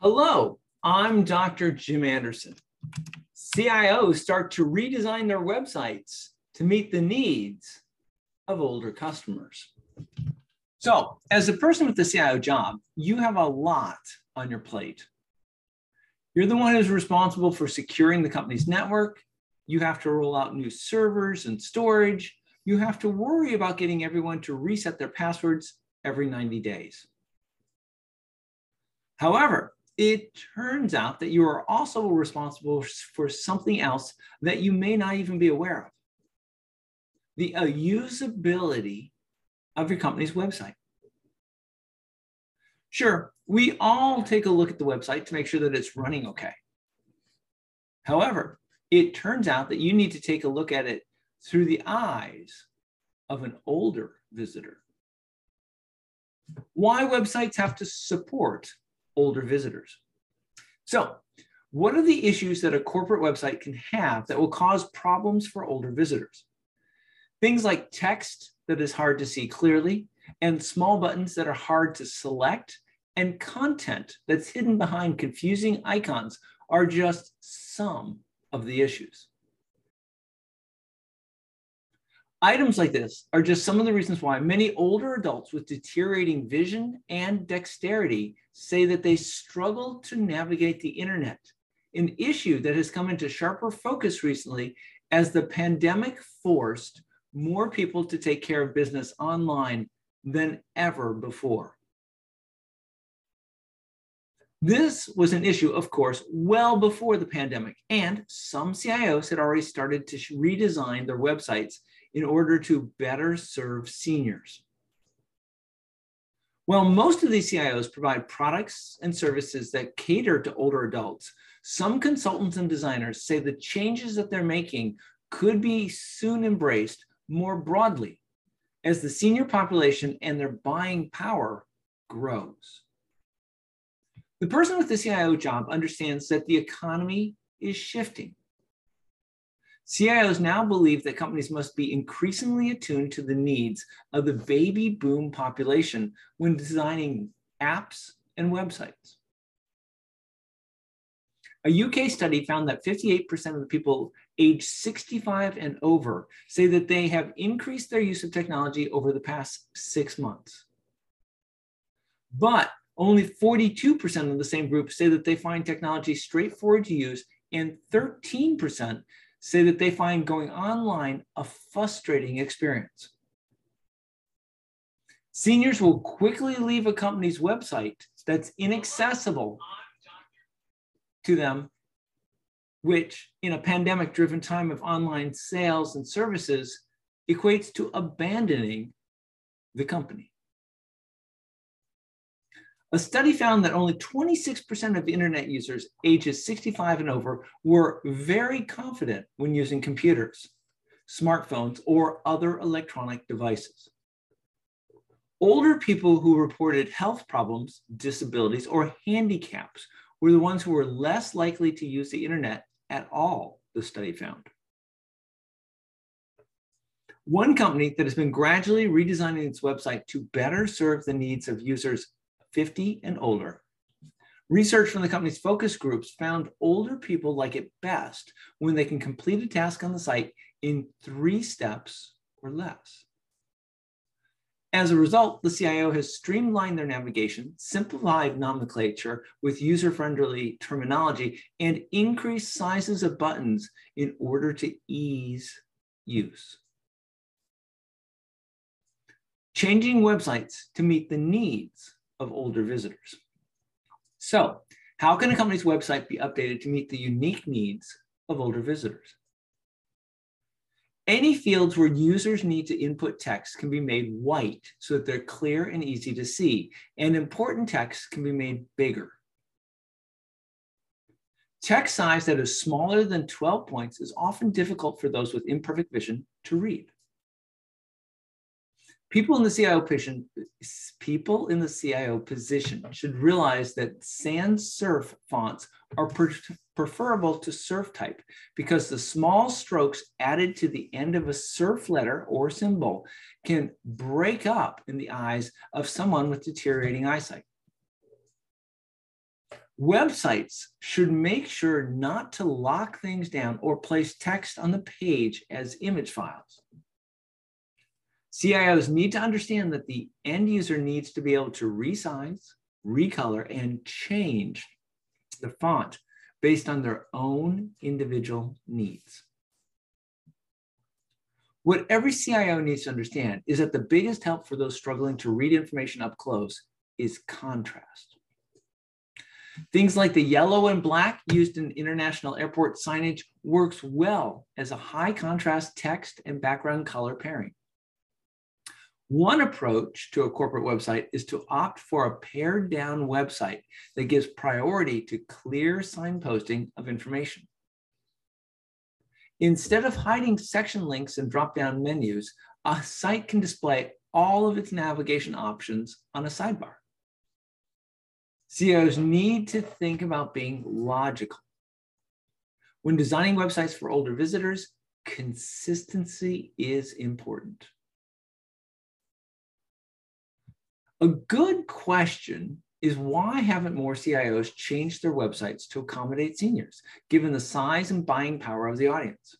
Hello, I'm Dr. Jim Anderson. CIOs start to redesign their websites to meet the needs of older customers. So, as a person with the CIO job, you have a lot on your plate. You're the one who's responsible for securing the company's network. You have to roll out new servers and storage. You have to worry about getting everyone to reset their passwords every 90 days. However, it turns out that you are also responsible for something else that you may not even be aware of the uh, usability of your company's website. Sure, we all take a look at the website to make sure that it's running okay. However, it turns out that you need to take a look at it through the eyes of an older visitor. Why websites have to support older visitors. So, what are the issues that a corporate website can have that will cause problems for older visitors? Things like text that is hard to see clearly, and small buttons that are hard to select, and content that's hidden behind confusing icons are just some of the issues. Items like this are just some of the reasons why many older adults with deteriorating vision and dexterity say that they struggle to navigate the internet, an issue that has come into sharper focus recently as the pandemic forced more people to take care of business online than ever before. This was an issue, of course, well before the pandemic, and some CIOs had already started to redesign their websites in order to better serve seniors. While most of these CIOs provide products and services that cater to older adults, some consultants and designers say the changes that they're making could be soon embraced more broadly as the senior population and their buying power grows. The person with the CIO job understands that the economy is shifting CIOs now believe that companies must be increasingly attuned to the needs of the baby boom population when designing apps and websites. A UK study found that 58% of the people aged 65 and over say that they have increased their use of technology over the past six months. But only 42% of the same group say that they find technology straightforward to use, and 13% say that they find going online a frustrating experience. Seniors will quickly leave a company's website that's inaccessible to them, which in a pandemic driven time of online sales and services equates to abandoning the company. A study found that only 26% of internet users ages 65 and over were very confident when using computers, smartphones, or other electronic devices. Older people who reported health problems, disabilities, or handicaps were the ones who were less likely to use the internet at all, the study found. One company that has been gradually redesigning its website to better serve the needs of users 50 and older. Research from the company's focus groups found older people like it best when they can complete a task on the site in three steps or less. As a result, the CIO has streamlined their navigation, simplified nomenclature with user-friendly terminology, and increased sizes of buttons in order to ease use. Changing websites to meet the needs of older visitors. So how can a company's website be updated to meet the unique needs of older visitors? Any fields where users need to input text can be made white so that they're clear and easy to see, and important text can be made bigger. Text size that is smaller than 12 points is often difficult for those with imperfect vision to read. People in the CIO position, people in the CIO position should realize that sans serif fonts are preferable to serif type because the small strokes added to the end of a serif letter or symbol can break up in the eyes of someone with deteriorating eyesight. Websites should make sure not to lock things down or place text on the page as image files. CIOs need to understand that the end user needs to be able to resize, recolor, and change the font based on their own individual needs. What every CIO needs to understand is that the biggest help for those struggling to read information up close is contrast. Things like the yellow and black used in international airport signage works well as a high contrast text and background color pairing. One approach to a corporate website is to opt for a pared down website that gives priority to clear signposting of information. Instead of hiding section links and drop down menus, a site can display all of its navigation options on a sidebar. CEOs need to think about being logical. When designing websites for older visitors, consistency is important. A good question is why haven't more CIOs changed their websites to accommodate seniors, given the size and buying power of the audience?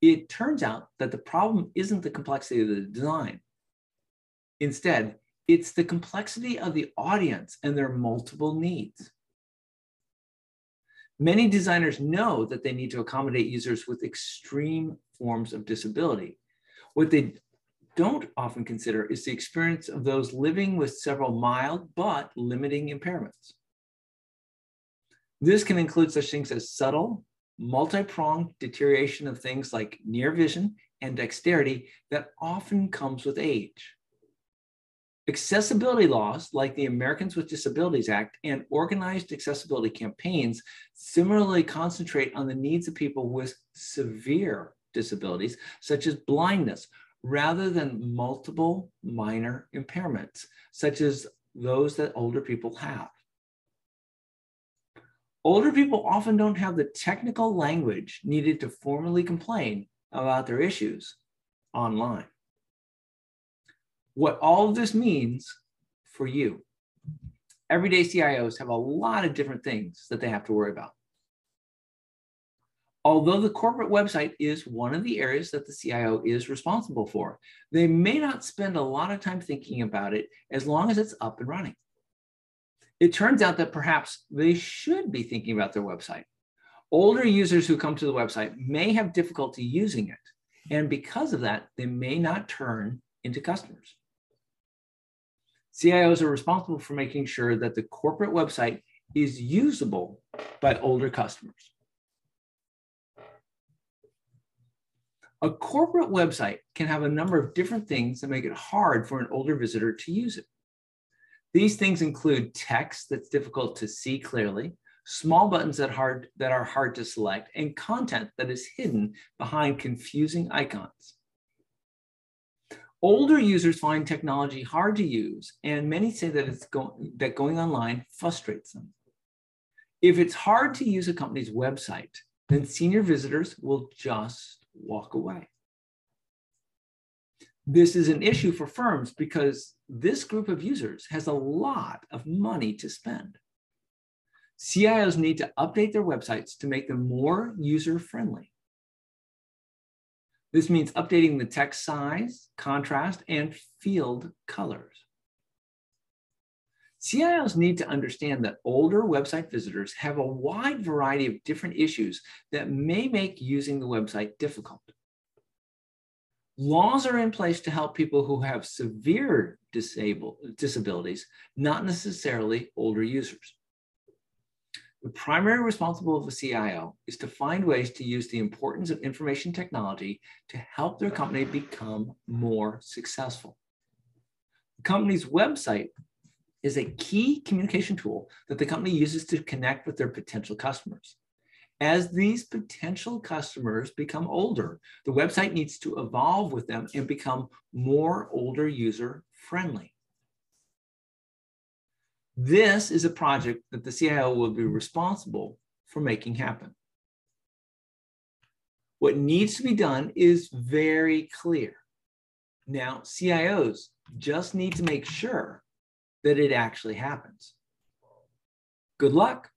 It turns out that the problem isn't the complexity of the design. Instead, it's the complexity of the audience and their multiple needs. Many designers know that they need to accommodate users with extreme forms of disability. What they don't often consider is the experience of those living with several mild but limiting impairments. This can include such things as subtle, multi-pronged deterioration of things like near vision and dexterity that often comes with age. Accessibility laws like the Americans with Disabilities Act and organized accessibility campaigns similarly concentrate on the needs of people with severe disabilities, such as blindness, rather than multiple minor impairments, such as those that older people have. Older people often don't have the technical language needed to formally complain about their issues online what all of this means for you. Everyday CIOs have a lot of different things that they have to worry about. Although the corporate website is one of the areas that the CIO is responsible for, they may not spend a lot of time thinking about it as long as it's up and running. It turns out that perhaps they should be thinking about their website. Older users who come to the website may have difficulty using it. And because of that, they may not turn into customers. CIOs are responsible for making sure that the corporate website is usable by older customers. A corporate website can have a number of different things that make it hard for an older visitor to use it. These things include text that's difficult to see clearly, small buttons that, hard, that are hard to select, and content that is hidden behind confusing icons. Older users find technology hard to use, and many say that it's going that going online frustrates them. If it's hard to use a company's website, then senior visitors will just walk away. This is an issue for firms because this group of users has a lot of money to spend. CIOs need to update their websites to make them more user friendly. This means updating the text size, contrast, and field colors. CIOs need to understand that older website visitors have a wide variety of different issues that may make using the website difficult. Laws are in place to help people who have severe disable, disabilities, not necessarily older users. The primary responsible of a CIO is to find ways to use the importance of information technology to help their company become more successful. The company's website is a key communication tool that the company uses to connect with their potential customers. As these potential customers become older, the website needs to evolve with them and become more older user friendly. This is a project that the CIO will be responsible for making happen. What needs to be done is very clear. Now, CIOs just need to make sure that it actually happens. Good luck.